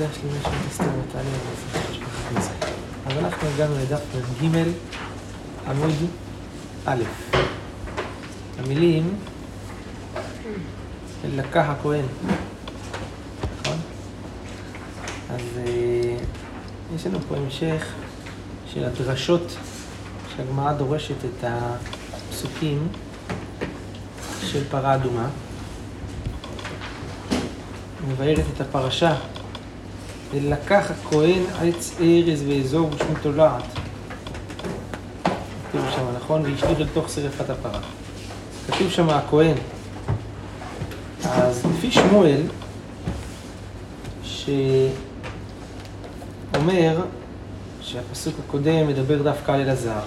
מוקדש לי משהו מסתר ותעלה על זה. אז אנחנו הגענו לדף ג' עמוד א'. המילים לקח הכהן, נכון? אז אה, יש לנו פה המשך של הדרשות שהגמרא דורשת את הפסוקים של פרה אדומה. מבארת את הפרשה. ולקח הכהן עץ ארז ואזור ושמו תולעת. כתוב שם, נכון? והשליך אל תוך שרפת הפרה. כתוב שם הכהן. אז לפי שמואל, שאומר שהפסוק הקודם מדבר דווקא על אלעזר,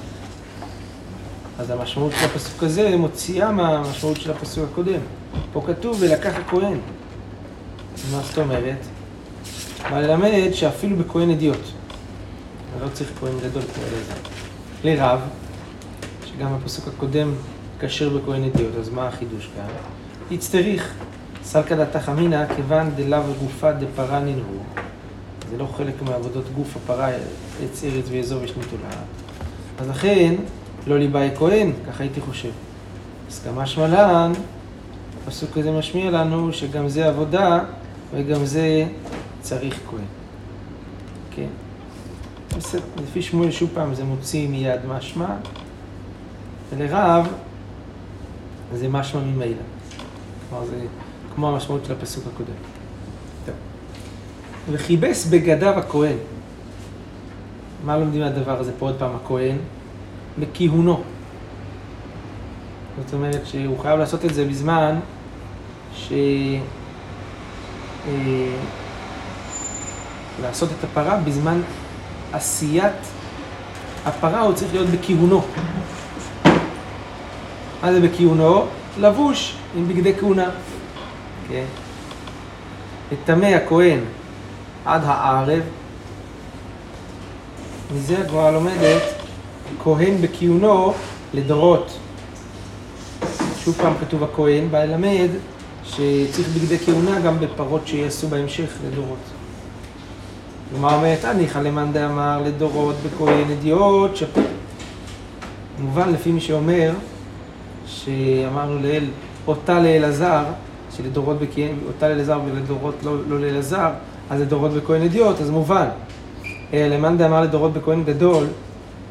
אז המשמעות של הפסוק הזה מוציאה מהמשמעות של הפסוק הקודם. פה כתוב ולקח הכהן. מה זאת אומרת? בא ללמד שאפילו בכהן אדיוט, לא צריך כהן גדול כמו אלעזר. לרב, שגם הפסוק הקודם כשר בכהן אדיוט, אז מה החידוש כאן? הצטריך, סלקא דתך אמינא כיוון דלאו גופה דפרה ננהו. זה לא חלק מעבודות גוף הפרה, עץ ארץ ואזור יש נטולה. אז לכן, לא ליבאי כהן, ככה הייתי חושב. אז כמה שמלן, הפסוק הזה משמיע לנו שגם זה עבודה וגם זה צריך כהן. כן. לפי שמואל שוב פעם זה מוציא מיד משמע, ולרב זה משמע ממילא. כלומר זה כמו המשמעות של הפסוק הקודם. טוב. וכיבס בגדיו הכהן. מה לומדים מהדבר הזה פה עוד פעם הכהן? בכיהונו. זאת אומרת שהוא חייב לעשות את זה בזמן ש... לעשות את הפרה בזמן עשיית הפרה, הוא צריך להיות בכיהונו. מה זה בכיהונו? לבוש עם בגדי כהונה. כן? וטמא הכהן עד הערב. מזה הגמרא לומדת, כהן בכיהונו לדורות. שוב פעם כתוב הכהן, בא ללמד שצריך בגדי כהונה גם בפרות שיעשו בהמשך לדורות. כלומר אומרת, הניחא למאן דאמר לדורות בכהן אדיוט שפר. מובן לפי מי שאומר, שאמרנו לאל, אותה לאלעזר, שלדורות בכהן, אותה לאלעזר ולדורות לא, לא לאלעזר, אז לדורות בכהן אדיוט, אז מובן. למאן דאמר לדורות בכהן גדול,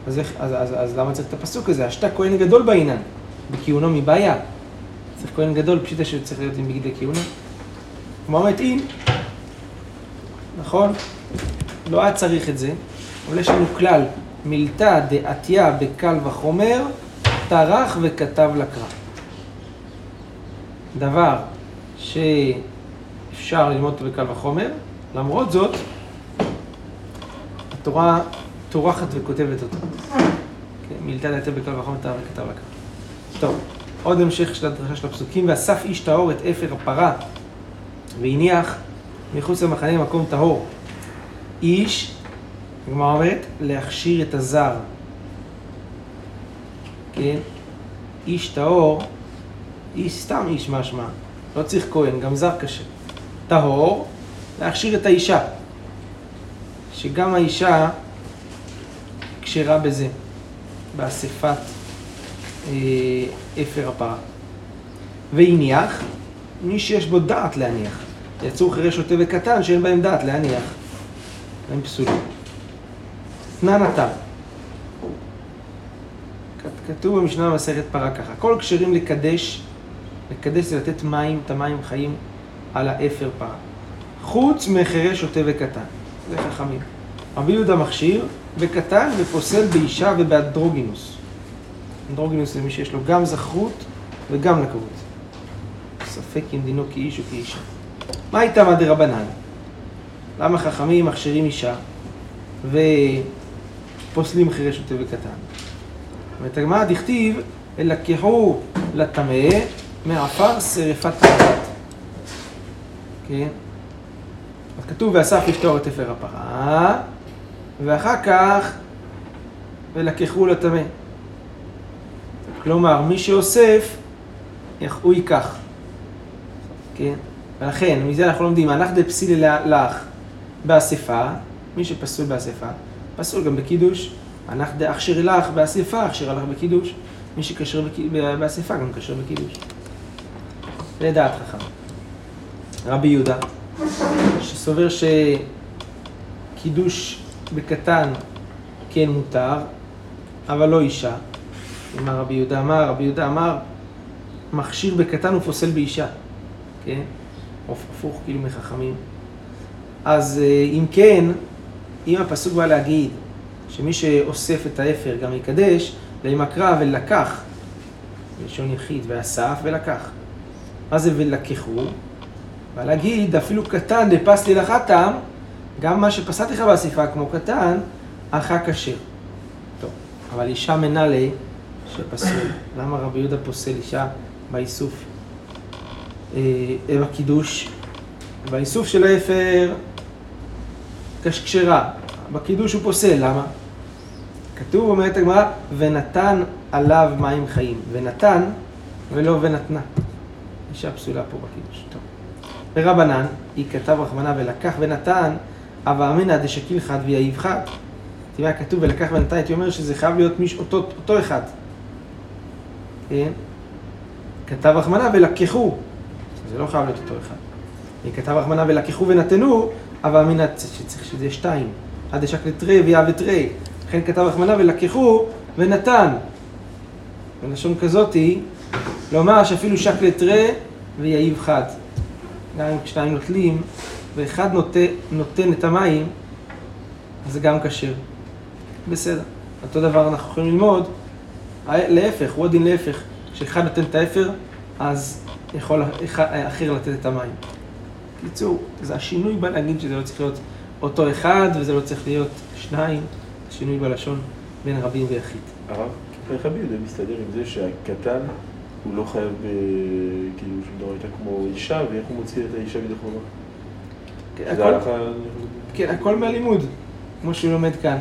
אז, אז, אז, אז, אז למה צריך את הפסוק הזה? השתה כהן גדול בעינן, בכהונו מבעיה. צריך כהן גדול, פשיטה שצריך להיות עם בגדי כהונה. כמו אומרת אם, נכון? לא היה צריך את זה, אבל יש לנו כלל, מילתא דעתיה בקל וחומר, טרח וכתב לקרא. דבר שאפשר ללמוד אותו בקל וחומר, למרות זאת, התורה טורחת וכותבת אותו. כן, מילתא דעתיה בקל וחומר, טרח וכתב לקרא. טוב. עוד המשך של הדרשה של הפסוקים, ואסף איש טהור את אפר הפרה והניח מחוץ למחנה מקום טהור. איש, הגמרא אומרת, להכשיר את הזר. כן? איש טהור, איש סתם איש משמע, לא צריך כהן, גם זר קשה. טהור, להכשיר את האישה. שגם האישה כשרה בזה, באספת אה, אפר הפרה. והניח, מי שיש בו דעת להניח. יצאו חירש שוטה וקטן שאין בהם דעת להניח. הם פסולים. תנן אתה. כתוב במשנה במסכת פרה ככה, כל כשרים לקדש, לקדש זה לתת מים, את המים חיים על האפר פרה. חוץ מחירש שוטה וקטן. זה חכמים. רבי יהודה מכשיר בקטן ופוסל באישה ובאנדרוגינוס. אנדרוגינוס זה מי שיש לו גם זכרות וגם נקבות. ספק אם דינו כאיש או כאישה. מה איתה מה דרבנן? למה חכמים מכשירים אישה ופוסלים חירש וטבע קטן? אומרת הגמרא דכתיב, אלקחו לטמא מעפר שרפת פרת. כן? אז כתוב ואסף לפתור את אפר הפרה, ואחר כך ולקחו לטמא. כלומר, מי שאוסף, הוא ייקח. כן? ולכן, מזה אנחנו לומדים, הנח דפסילי לך, באספה, מי שפסול באספה, פסול גם בקידוש. הנח דאכשיר לך באספה, אכשיר לך בקידוש. מי שכשר באספה גם כשר בקידוש. זה דעת חכם. רבי יהודה, שסובר שקידוש בקטן כן מותר, אבל לא אישה. מה רבי יהודה אמר? רבי יהודה אמר, מכשיר בקטן ופוסל באישה. כן? הפוך כאילו מחכמים. אז אה, אם כן, אם הפסוק בא להגיד שמי שאוסף את האפר גם יקדש, ועם הקרב ולקח, בלשון יחיד, ואסף ולקח. מה זה ולקחו? בא להגיד, אפילו קטן דפס לי לחתם, גם מה שפסלתי לך באספה כמו קטן, אחר כשר. טוב, אבל אישה מנלה שפסול. למה רבי יהודה פוסל אישה באיסוף? אה, בקידוש, באיסוף של האפר כשרה, בקידוש הוא פוסל, למה? כתוב, אומרת הגמרא, ונתן עליו מים חיים. ונתן ולא ונתנה. אישה פסולה פה בקידוש. טוב. ורבנן, היא כתב רחמנה ולקח ונתן, אבה אמינא דשקיל חד ויעיב חד. תראה, כתוב ולקח ונתן, הייתי אומר שזה חייב להיות מיש, אותו, אותו אחד. כן? כתב רחמנה ולקחו. זה לא חייב להיות אותו אחד. היא כתב רחמנה ולקחו ונתנו, אבה אמינא שצריך שזה יהיה שתיים. עד דשקל תרי ויעב תרי. לכן כתב רחמנה ולקחו ונתן. בלשון כזאתי, לומר שאפילו שקל תרי ויעיב חד. גם אם שניים נוטלים, ואחד נותן, נותן את המים, אז זה גם כשר. בסדר. אותו דבר אנחנו יכולים ללמוד, להפך, הוא הדין להפך. כשאחד נותן את האפר, אז יכול אחר לתת את המים. בקיצור, זה השינוי בא להגיד שזה לא צריך להיות אותו אחד, וזה לא צריך להיות שניים, שינוי בלשון בין רבים ויחיד. הרב, איך רבי יהודה מסתדר עם זה שהקטן הוא לא חייב כאילו שום דבר הייתה כמו אישה, ואיך הוא מוציא את האישה בידי חובה? כן, כן, הכל מהלימוד, כמו שהוא לומד כאן,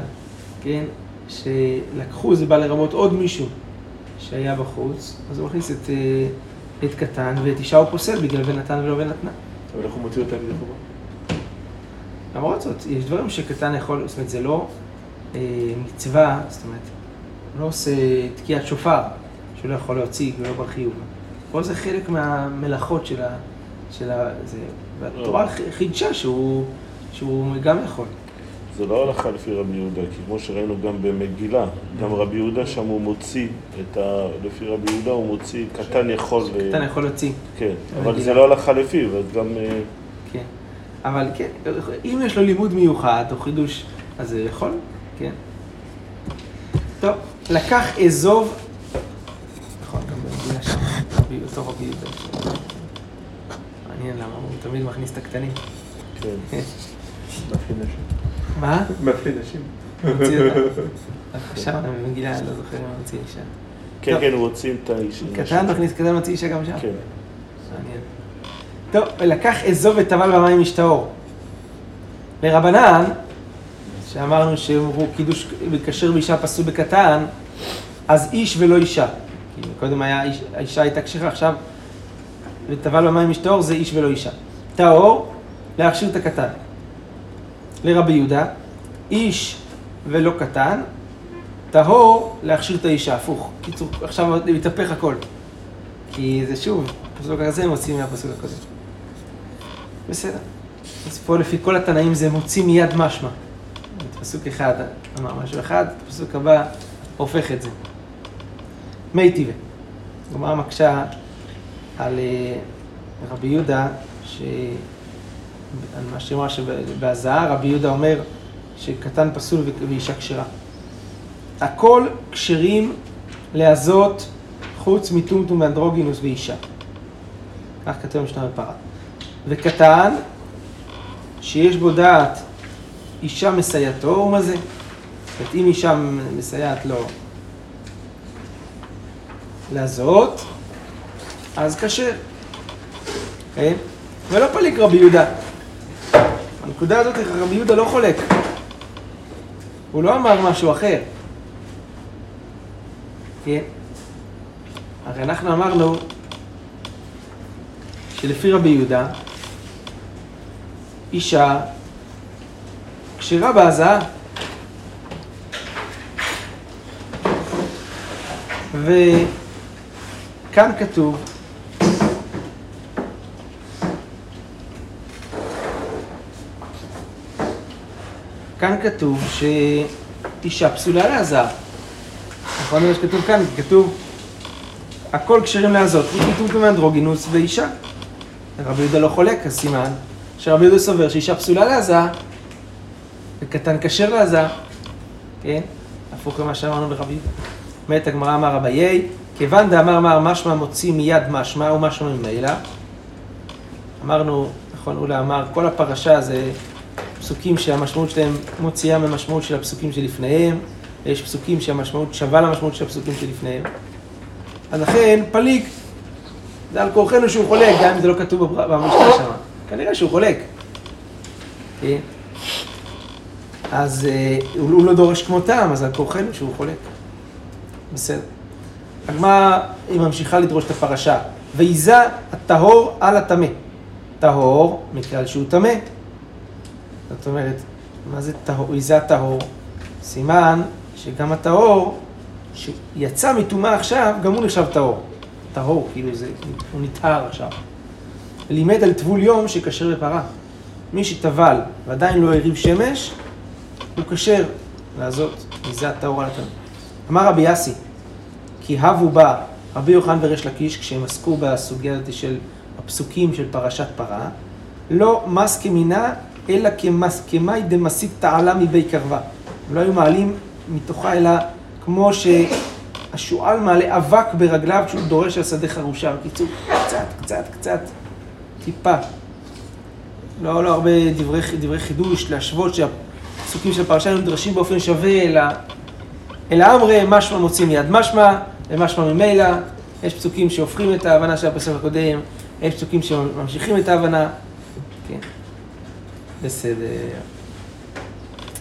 כן? שלקחו, זה בא לרמות עוד מישהו שהיה בחוץ, אז הוא מכניס את, אה, את קטן ואת אישה הוא פוסל בגלל ונתן ולא ונתנה. אבל איך הוא מוציא אותה בידי חובה? למרות זאת, יש דברים שקטן יכול, זאת אומרת, זה לא אה, מצווה, זאת אומרת, הוא לא עושה תקיעת שופר, שהוא לא יכול להוציא ולא בר חיוב. פה זה חלק מהמלאכות של ה... של ה... זה... והתורה לא. חידשה שהוא, שהוא גם יכול. זה לא הלכה לפי רבי יהודה, כי כמו שראינו גם במגילה, גם רבי יהודה שם הוא מוציא את ה... לפי רבי יהודה הוא מוציא, קטן יכול... קטן יכול להוציא. כן, אבל זה לא הלכה לפיו, אז גם... אה, כן, אבל כן, אם יש לו לימוד מיוחד או חידוש, אז זה יכול, כן. טוב, לקח אזוב, נכון, גם במגילה שם, אותו רבי יהודה. מעניין למה, הוא תמיד מכניס את הקטנים. כן. מה? מאפיין נשים. אותה. שם במגילה, לא זוכר הוא מוציא אישה. כן. כן, הוציא את האישה. קטן מכניס קטן מוציא אישה גם שם? כן. מעניין. טוב, ולקח אזוב וטבל במים משטהור. לרבנן, שאמרנו שהוא קידוש וכשר באישה פסול בקטן, אז איש ולא אישה. כי קודם היה, איש- האישה הייתה כשרה, עכשיו וטבל במים משטהור זה איש ולא אישה. טהור, להכשיר את הקטן. לרבי יהודה, איש ולא קטן, טהור, להכשיר את האישה, הפוך. קיצור, עכשיו מתהפך הכל. כי זה שוב, הפסוק הזה מוציא מהפסוק הקודם. בסדר. אז פה לפי כל התנאים זה מוציא מיד משמע. פסוק אחד אמר משהו אחד, פסוק הבא הופך את זה. מי טבעי. גמרא מקשה על אה, רבי יהודה, ש... על מה שאמרה שבהזעה רבי יהודה אומר שקטן פסול ואישה כשרה. הכל כשרים להזות חוץ מטומטום ואנדרוגינוס ואישה. כך כתוב במשנה בפרה. וקטן, שיש בו דעת אישה מסייעתו, הוא מה זה? זאת אומרת, אם אישה מסייעת לו להזות, אז כשר. כן? ולא פליק רבי יהודה. הנקודה הזאת, רבי יהודה לא חולק. הוא לא אמר משהו אחר. כן? הרי אנחנו אמרנו שלפי רבי יהודה, אישה כשרה בהזעה. וכאן כתוב, כאן כתוב שאישה פסולה להזעה. נכון מה שכתוב כאן? כתוב הכל כשרים להזות, חוץ מטומטום ואנדרוגינוס ואישה. רבי יהודה לא חולק, אז סימן שרבי יהודה סובר שאישה פסולה להזעה וקטן כשר להזעה, כן? הפוך למה שאמרנו ברבי יהודה. אומרת הגמרא אמר אביי, כיוון דאמר מר משמע מוציא מיד משמע ומשמע ממילא. אמרנו, נכון, אולה אמר, כל הפרשה זה פסוקים שהמשמעות שלהם מוציאה ממשמעות של הפסוקים שלפניהם, ויש פסוקים שהמשמעות שווה למשמעות של הפסוקים שלפניהם. אז לכן, פליג, זה על כורחנו שהוא חולק, גם אם זה לא כתוב במשנה שם. כנראה שהוא חולק. כן? אז אה, הוא לא דורש כמותם, אז על כורחנו שהוא חולק. בסדר. הגמרא, היא ממשיכה לדרוש את הפרשה. וייזה הטהור על הטמא. טהור, מכלל שהוא טמא. זאת אומרת, מה זה טהור? ייזה הטהור? סימן שגם הטהור, שיצא מטומאה עכשיו, גם הוא נחשב טהור. טהור, כאילו זה, הוא נטהר עכשיו. לימד על טבול יום שכשר בפרה. מי שטבל ועדיין לא הריב שמש, הוא כשר לעזות, מזה הטהור על הטמא. אמר רבי יאסי, כי הבו בה רבי יוחנן וריש לקיש, כשהם עסקו בסוגיה הזאת של הפסוקים של פרשת פרה, לא מס כמינה, אלא כמאי דמסית תעלה מבי קרבה. הם לא היו מעלים מתוכה, אלא כמו שהשועל מעלה אבק ברגליו כשהוא דורש על שדה חרושה. בקיצור, קצת, קצת, קצת, טיפה. לא, לא הרבה דברי, דברי חידוש, להשוות שהפסוקים של הפרשה נדרשים באופן שווה, אלא... אלא אמרי משמע מוציא מיד משמע, ומשמע ממילא. יש פסוקים שהופכים את ההבנה של הפסוק הקודם, יש פסוקים שממשיכים את ההבנה. כן, בסדר.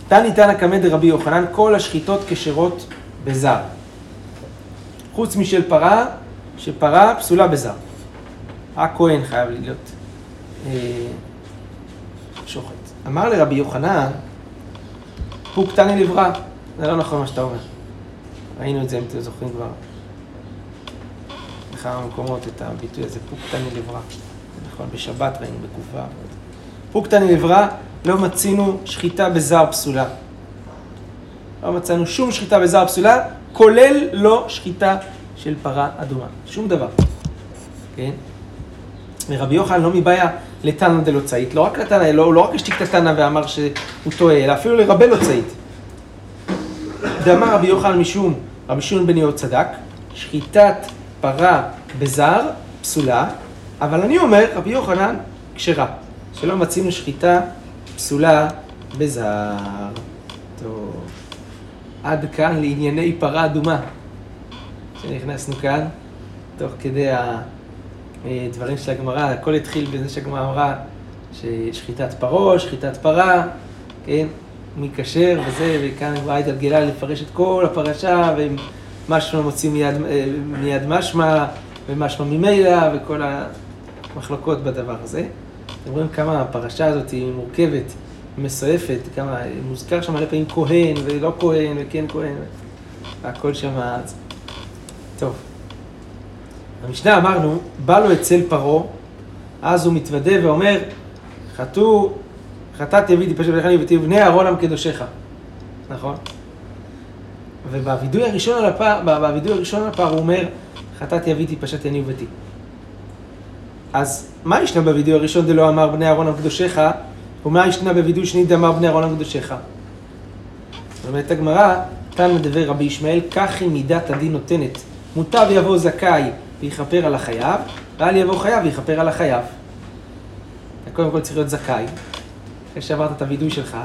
תני תנא קמא דרבי יוחנן, כל השחיטות כשרות בזר. חוץ משל פרה, שפרה פסולה בזר. הכהן חייב להיות אה, שוחט. אמר לרבי יוחנן, פוק תני לברא. זה לא נכון מה שאתה אומר. ראינו את זה, אם אתם זוכרים כבר, בכמה מקומות את הביטוי הזה, פוק תני לברא. נכון, בשבת ראינו בק"ו. פוק תני לברא, לא מצינו שחיטה בזר פסולה. לא מצאנו שום שחיטה בזר פסולה, כולל לא שחיטה של פרה אדומה. שום דבר. כן? ורבי יוחנן לא מבעיה לתנא דלא צאית. לא רק לתנא, לא, לא רק השתיק את התנא ואמר שהוא טועה, אלא אפילו לרבה לא צאית. דאמר רבי יוחנן משום רבי שמעון בן יהוד צדק, שחיטת פרה בזר פסולה, אבל אני אומר, רבי יוחנן, כשרה. שלא מצינו שחיטה פסולה בזר. טוב, עד כאן לענייני פרה אדומה שנכנסנו כאן, תוך כדי הדברים של הגמרא, הכל התחיל בזה שהגמרא אמרה ששחיטת פרו, שחיטת פרה, כן, מי כשר וזה, וכאן הגמרא התגלגלה לפרש את כל הפרשה, ומשמע מוציא מיד, מיד משמע, ומשמע ממילא, וכל המחלוקות בדבר הזה. אתם רואים כמה הפרשה הזאת היא מורכבת, מסועפת, כמה, מוזכר שם הרבה פעמים כהן ולא כהן וכן כהן, והכל שם... טוב. במשנה אמרנו, בא לו אצל פרעה, אז הוא מתוודה ואומר, חטאו, חטאת יביא טיפש ולכני ותבנה אהרון עם קדושך. נכון? ובווידוי הראשון על הפער, בווידוי הראשון על הפער הוא אומר, חטאת יביא טיפשת יני וביתי. אז מה ישנה בווידוי הראשון דלא אמר בני אהרון הקדושך, ומה ישנה בווידוי שני דאמר בני אהרון הקדושך? אומרת הגמרא, כאן מדבר רבי ישמעאל, כך היא מידת הדין נותנת. מוטב יבוא זכאי ויכפר על החייב, ואל יבוא חייב ויכפר על החייב. קודם כל צריך להיות זכאי, אחרי שעברת את הווידוי שלך,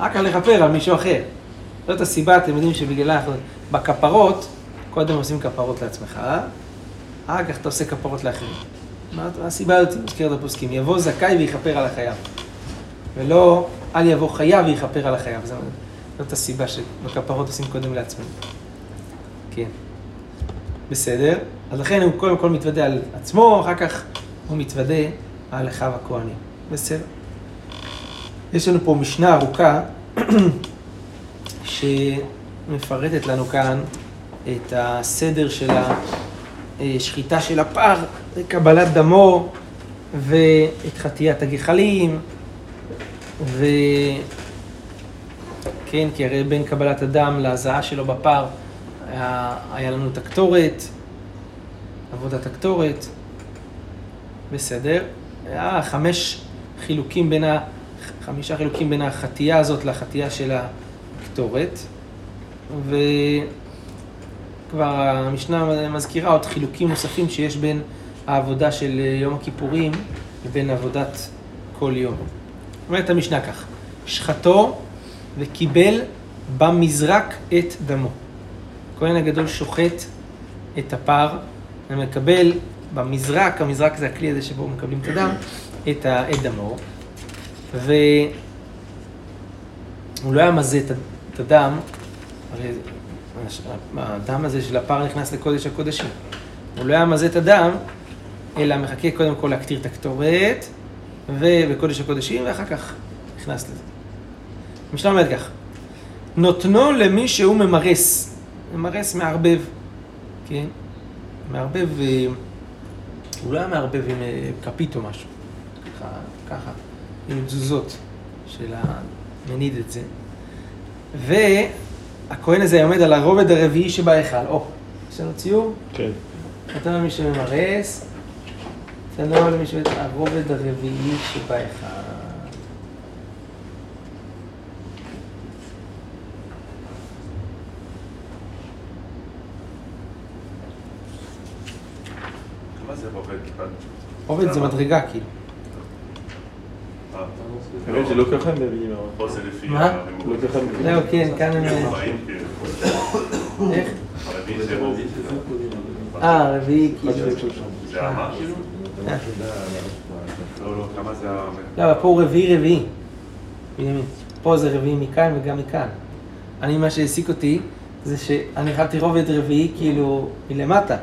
רק כך לכפר על מישהו אחר. זאת הסיבה, אתם יודעים שבגללה אנחנו, בכפרות, קודם עושים כפרות לעצמך, אחר כך אתה עושה כפרות לאחרים. מה הסיבה הזאת מזכירת הפוסקים? יבוא זכאי ויכפר על החייב. ולא אל יבוא חייב ויכפר על החייב. זאת, הסיבה שבכפרות עושים קודם לעצמנו. כן. בסדר. אז לכן הוא קודם כל מתוודה על עצמו, אחר כך הוא מתוודה על אחיו הכהנים. בסדר. יש לנו פה משנה ארוכה שמפרטת לנו כאן את הסדר של השחיטה של הפר, קבלת דמו ואת חטיית הגחלים, ו... כן, כי הרי בין קבלת הדם להזעה שלו בפר היה, היה לנו את הקטורת, עבודת הקטורת, בסדר. היה חמש חילוקים בין ה... חמישה חילוקים בין החטייה הזאת לחטייה של הקטורת, וכבר המשנה מזכירה עוד חילוקים נוספים שיש בין העבודה של יום הכיפורים לבין עבודת כל יום. אומרת המשנה כך, שחטו וקיבל במזרק את דמו. הכהן הגדול שוחט את הפר ומקבל במזרק, המזרק זה הכלי הזה שבו מקבלים את הדם, את דמו. והוא לא היה מזה את הדם, הרי הדם הזה של הפר נכנס לקודש הקודשים. הוא לא היה מזה את הדם, אלא מחכה קודם כל להקטיר את הקטורת, ובקודש הקודשים, ואחר כך נכנס לזה. המשנה אומרת כך, נותנו למי שהוא ממרס, ממרס מערבב, כן? מערבב, הוא לא היה מערבב עם אה, כפית או משהו, ככה, ככה, עם תזוזות של המניד את זה. והכהן הזה עומד על הרובד הרביעי שבהיכל. או, יש לנו ציור? כן. נותן למי שממרס, נותן למי שממרס, הרובד הרביעי שבהיכל. עובד זה מדרגה כאילו. האמת זה לא ככה הם מבינים פה זה לפי... מה? לא ככה הם מבינים. זהו, כן, כאן הם... איך? אה, רביעי כאילו. זה המה כאילו? לא, לא. לא, אבל פה הוא רביעי רביעי. פה זה רביעי מכאן וגם מכאן. אני, מה שהעסיק אותי, זה שאני החלטתי רובד רביעי כאילו מלמטה.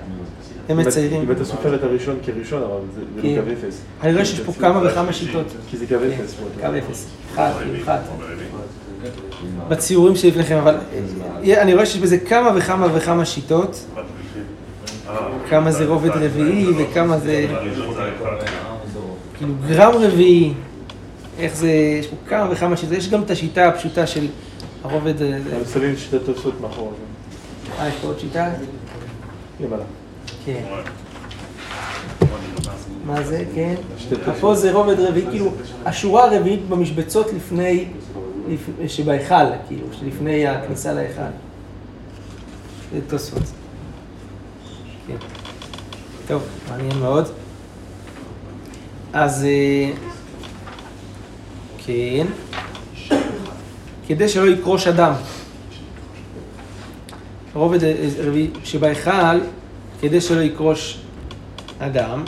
הם מציירים. אם אתה סופר את הראשון כראשון, אבל זה כן. לא קו אפס. אני רואה שיש פה כמה וכמה שיטות. כי זה קו אפס. פה, קו אפס. אחד, אחד. בציורים שלפניכם, אבל אני רואה שיש בזה כמה וכמה וכמה שיטות. כמה זה רובד רביעי וכמה זה כאילו גרם רביעי. איך זה, יש פה כמה וכמה שיטות. יש גם את השיטה הפשוטה של הרובד... אה, אבל סליל שיטת תוספות מאחורה. אה, יש פה עוד שיטה? למעלה. כן. מה זה? כן. פה זה רובד רביעי, כאילו, השורה הרביעית במשבצות לפני, לפ- שבהיכל, כאילו, שלפני הכניסה להיכל. זה תוספות. כן. טוב, מעניין מאוד. אז אה, כן, כדי שלא יקרוש אדם. רובד אה, רביעי שבהיכל, כדי שלא יקרוש אדם.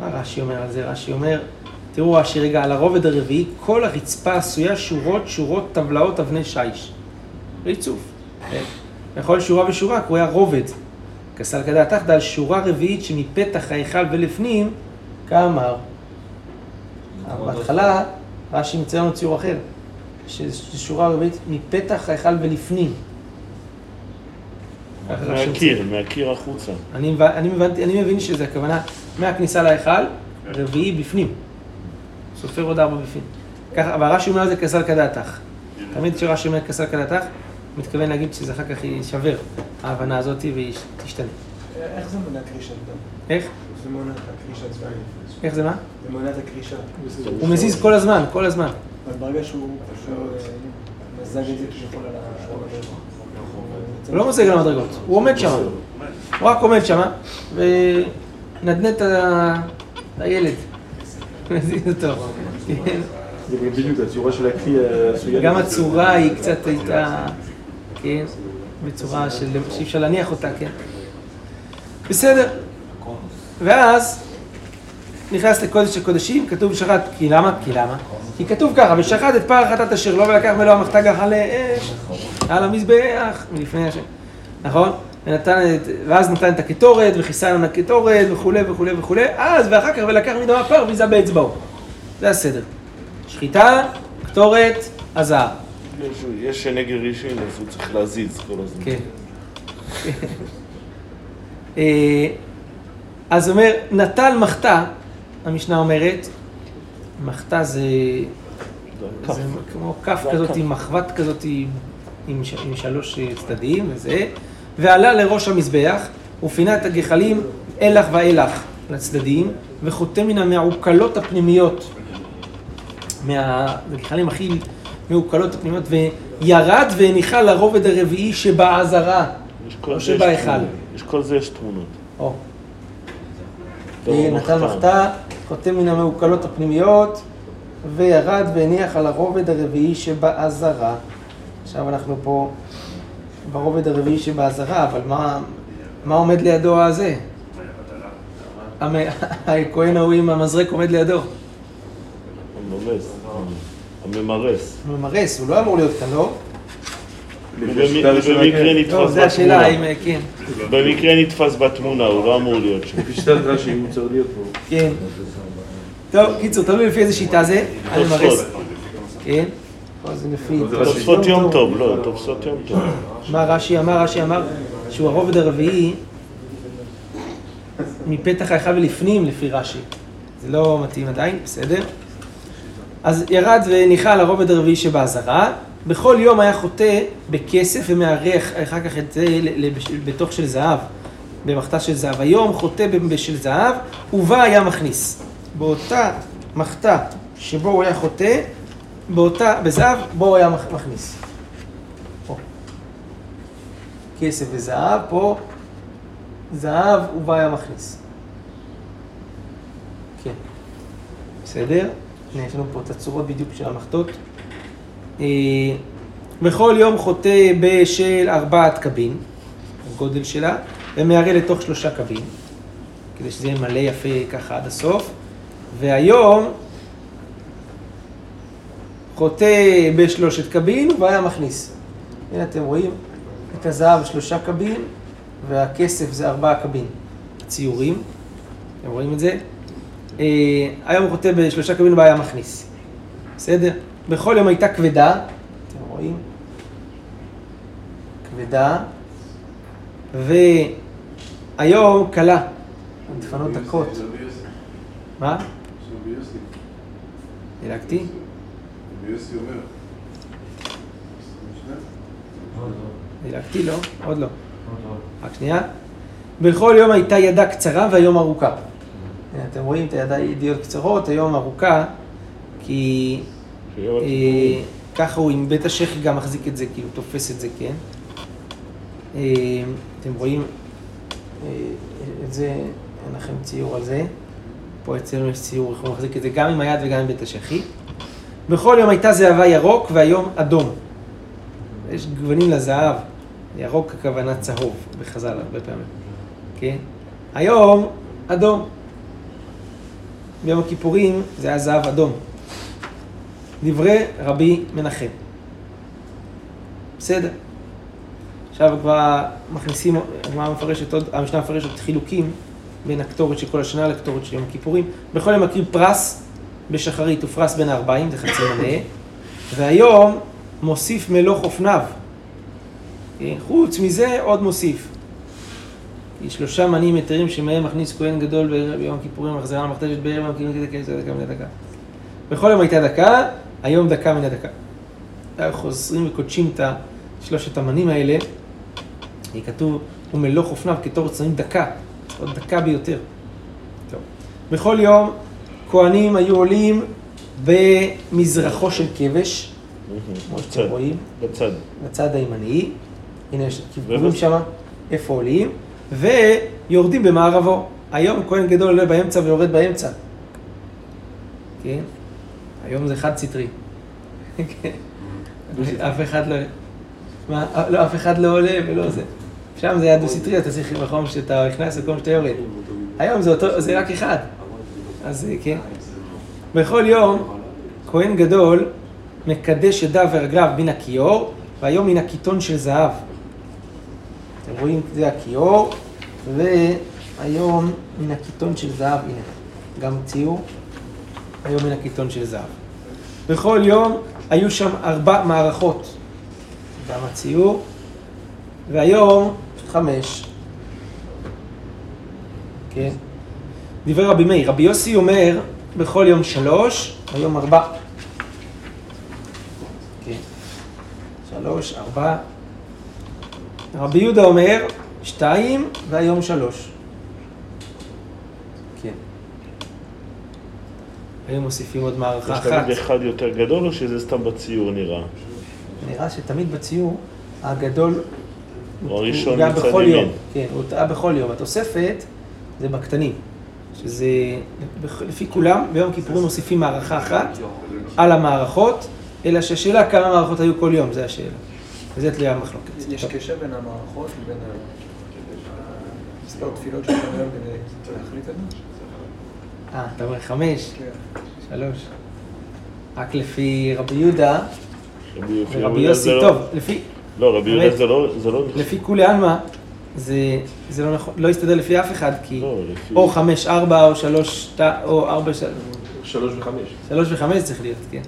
מה רש"י אומר על זה? רש"י אומר, תראו רש"י רגע, על הרובד הרביעי, כל הרצפה עשויה שורות, שורות, טבלאות, אבני שיש. ריצוף. כן? בכל שורה ושורה קרויה רובד. כסל כדעת תחתא על שורה רביעית שמפתח ההיכל ולפנים, כאמר. אבל בהתחלה רש"י מציין לנו ציור אחר, שזו שורה רביעית מפתח ההיכל ולפנים. ככה רש"י מציין. מהקיר, מהקיר החוצה. אני, מבין שזה הכוונה מהכניסה להיכל, רביעי בפנים. סופר עוד ארבע בפנים. ככה, אבל רש"י אומר על זה כסל כדעתך. תמיד כשרש"י אומר כסל כדעתך, מתכוון להגיד שזה אחר כך יישבר, ההבנה הזאת, והיא תשתנה. איך זה מונע קרישת דם? איך? זה מונע את הקרישת דם. איך זה מה? זה מונע את הקרישה. הוא מזיז כל הזמן, כל הזמן. אבל ברגע שהוא שהוא, אה, מזג את זה כביכול על ה... הוא לא מוזג על המדרגות, הוא עומד שם. הוא רק עומד שם, ונדנד את הילד. מזיז אותו. זה בדיוק הצורה של הכלי עשויה. גם הצורה היא קצת הייתה, כן, בצורה של, שאי אפשר להניח אותה, כן. בסדר. ואז נכנס לקודש הקודשים, כתוב שחט, כי למה? כי למה? כי כתוב ככה, ושחט את פר החטאת אשר לו ולקח מלוא המחתה גחלי אש על המזבח מלפני השם, נכון? ונתן את, ואז נתן את הקטורת וכיסה לנו הקטורת וכולי וכולי וכולי, אז ואחר כך ולקח מדם הפר ויזה באצבעו. זה הסדר. שחיטה, קטורת, הזהב. יש- נגר ראשון, אז הוא צריך להזיז כל הזמן. כן. אה, אז אומר, נטל מחתה, המשנה אומרת, מחתה זה, כמו כף כזאת. עם מחבת כזאת עם, שלוש אה, צדדים וזה, ועלה לראש המזבח, ופינה את הגחלים אלך ואילך לצדדים, וחוטא מן המעוקלות הפנימיות, מהגחלים הכי מעוקלות הפנימיות, וירד והניחה לרובד הרביעי שבעזרה. או שבהיכל. יש כל זה יש תמונות. או. מחתה. מחתה, חוטא מן המעוקלות הפנימיות, וירד והניח על הרובד הרביעי שבעזרה. עכשיו אנחנו פה ברובד הרביעי שבעזרה, אבל מה, מה עומד לידו הזה? הכהן ההוא עם המזרק עומד לידו. הממס, הממרס. הוא לא אמור להיות כאן, לא? במקרה. נתפס לא, זו השאלה, בתמונה. האם, אה, כן, במקרה נתפס בתמונה, הוא לא אמור להיות שם. לפי שיטת רש"י, הוא צריך להיות פה. כן. טוב, קיצור, תלוי לפי איזה שיטה זה, הממרס. כן? פה זה לפי... זה רש"י. תוספות יום טוב, לא, תוספות יום טוב. מה רש"י אמר? רש"י אמר שהוא הרובד הרביעי מפתח ההיכל ולפנים לפי רש"י. זה לא מתאים עדיין, בסדר. אז ירד וניחה על הרובד הרביעי שבעזרה. בכל יום היה חוטא בכסף ומארח אחר כך את זה בתוך של זהב, במחתה של זהב. היום חוטא בשל זהב, ובה היה מכניס. באותה מחתה שבו הוא היה חוטא, באותה, בזהב, בו הוא היה מכ- מכניס. פה. כסף וזהב, פה זהב ובה היה מכניס. כן. בסדר? הנה, יש לנו פה את הצורות בדיוק של המחטות. אה, בכל יום חוטא בשל ארבעת קבין, הגודל שלה, ומערה לתוך שלושה קבין, כדי שזה יהיה מלא יפה ככה עד הסוף. והיום חוטא בשלושת קבין והיה מכניס. הנה אתם רואים את הזהב שלושה קבין והכסף זה ארבעה קבין. ציורים, אתם רואים את זה? אה, היום הוא חוטא בשלושה קבין והיה מכניס. בסדר? בכל יום הייתה כבדה, אתם רואים? כבדה, והיום קלה, דפנות דקות. מה? דילגתי? דילגתי? לא? עוד לא. רק שנייה. בכל יום הייתה ידה קצרה והיום ארוכה. אתם רואים את הידה ידיות קצרות, היום ארוכה, כי אה. ככה הוא עם בית השחי גם מחזיק את זה, כאילו תופס את זה, כן. אה, אתם רואים אה, את זה, אין לכם ציור על זה. פה אצלנו יש ציור איך הוא מחזיק את זה גם עם היד וגם עם בית השחי. בכל יום הייתה זהבה ירוק והיום אדום. יש גוונים לזהב, ירוק הכוונה צהוב בחז"ל הרבה פעמים, כן? היום אדום. ביום הכיפורים זה היה זהב אדום. דברי רבי מנחם. בסדר. עכשיו כבר מכניסים, הגמרא מפרשת עוד, המשנה מפרשת חילוקים בין הקטורת של כל השנה לקטורת של יום הכיפורים. בכל יום מקריב פרס בשחרית ופרס בין הארבעים, זה חצי מלא, והיום מוסיף מלוך אופניו. כן? חוץ מזה עוד מוסיף. שלושה מנים יתרים שמהם מכניס כהן גדול ביום הכיפורים, מחזירה למכתשת בערב יום הכיפורים, דקה, דקה, דקה, דקה. בכל יום הייתה דקה, היום דקה מן הדקה. חוזרים וקודשים את שלושת המנים האלה, כתוב, ומלוך אופניו כתור שמים דקה, עוד דקה ביותר. טוב. בכל יום כהנים היו עולים במזרחו של כבש, כמו שאתם רואים, בצד. בצד הימני, הנה יש כיוונים. שם, איפה עולים, ויורדים במערבו. היום כהן גדול עולה באמצע ויורד באמצע. כן? היום זה חד סטרי. אף אחד לא... מה? לא, אף אחד לא עולה ולא זה. שם זה היה דו סטרי, אתה צריך מקום שאתה נכנס ומקום שאתה יורד. היום זה, אותו, זה רק אחד. אז כן. בכל יום, כהן גדול מקדש ידיו ורגליו מן הכיור, והיום מן הקיטון של זהב. אתם רואים, זה הכיור, והיום מן הקיטון של זהב, הנה, גם ציור, היום מן הקיטון של זהב. בכל יום היו שם ארבע מערכות. גם הציור, והיום חמש. כן. דברי רבי מאיר, רבי יוסי אומר בכל יום שלוש, היום ארבע. כן. שלוש, ארבע. רבי יהודה אומר שתיים, והיום שלוש. כן. היו מוסיפים עוד מערכה יש אחת. תמיד אחד יותר גדול או שזה סתם בציור נראה? נראה שתמיד בציור הגדול הוא הראשון מצד בכל ימין. יום. כן, הוא היה בכל יום. התוספת זה בקטנים. שזה, לפי כולם, ביום כיפורים מוסיפים מערכה אחת על המערכות, אלא שהשאלה כמה מערכות היו כל יום, זה השאלה. וזה תלויה המחלוקת. יש קשר בין המערכות לבין ה- מספר תפילות שאתה אומר כדי להחליט על זה? אה, אתה אומר חמש, כן. שלוש. רק לפי רבי יהודה ורבי יוסי, לא- טוב, לפי, לא, רבי. יהודה זה לא... זה לא... לפי כולי עלמא, זה, זה לא נכון, לא יסתדר לפי אף אחד, כי לא, לפי- או חמש, ארבע, או שלוש, או ארבע, של- שלוש וחמש. שלוש וחמש צריך להיות, כן.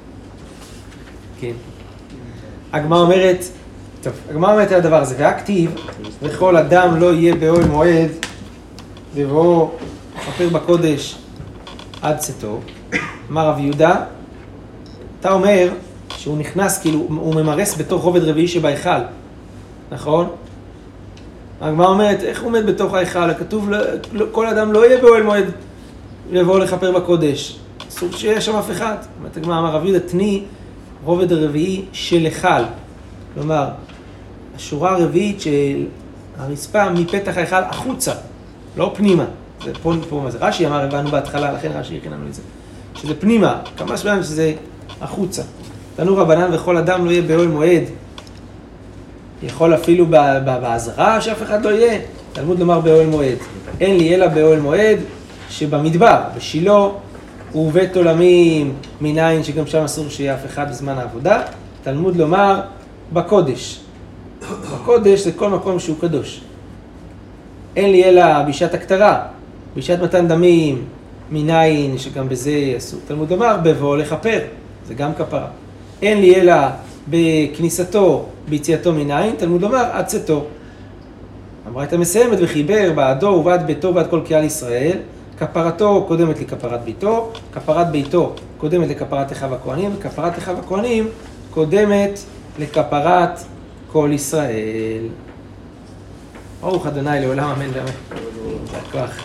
כן. הגמרא אומרת, טוב, הגמרא אומרת על הדבר הזה, והכתיב, וכל אדם לא יהיה באוהל מועד, בבואו לכפר בקודש עד צאתו. אמר רב יהודה, אתה אומר שהוא נכנס, כאילו, הוא ממרס בתוך רובד רביעי שבהיכל, נכון? הגמרא אומרת, איך הוא עומד בתוך ההיכל? כתוב, לא, לא, כל אדם לא יהיה באוהל מועד ויבואו לכפר בקודש. אסור שיהיה שם אף אחד. אומרת הגמרא, אמר רב יהודה, תני רובד הרביעי של היכל. כלומר, השורה הרביעית של הרצפה מפתח ההיכל החוצה, לא פנימה. זה פה, פה מה זה רש"י אמר, הבנו בהתחלה, לכן רש"י הכין לנו את זה. שזה פנימה, כמה שבעים שזה החוצה. תנו רבנן וכל אדם לא יהיה באוהל מועד. יכול אפילו באזהרה שאף אחד לא יהיה. תלמוד לומר באוהל מועד. אין לי אלא באוהל מועד שבמדבר, בשילה, ובית עולמים מניין שגם שם אסור שיהיה אף אחד בזמן העבודה. תלמוד לומר בקודש. בקודש זה כל מקום שהוא קדוש. אין לי אלא בשעת הכתרה, בשעת מתן דמים, מניין שגם בזה אסור. תלמוד לומר בבואו לכפר, זה גם כפרה. אין לי אלא בכניסתו, ביציאתו מניין, תלמוד לומר עד צאתו. הברייתא מסיימת וחיבר בעדו ובעד ביתו ובעד כל קהל ישראל, כפרתו קודמת לכפרת ביתו, כפרת ביתו קודמת לכפרת אחיו הכהנים, וכפרת אחיו הכהנים קודמת לכפרת כל ישראל. أو خدناي لي ولا ما من لا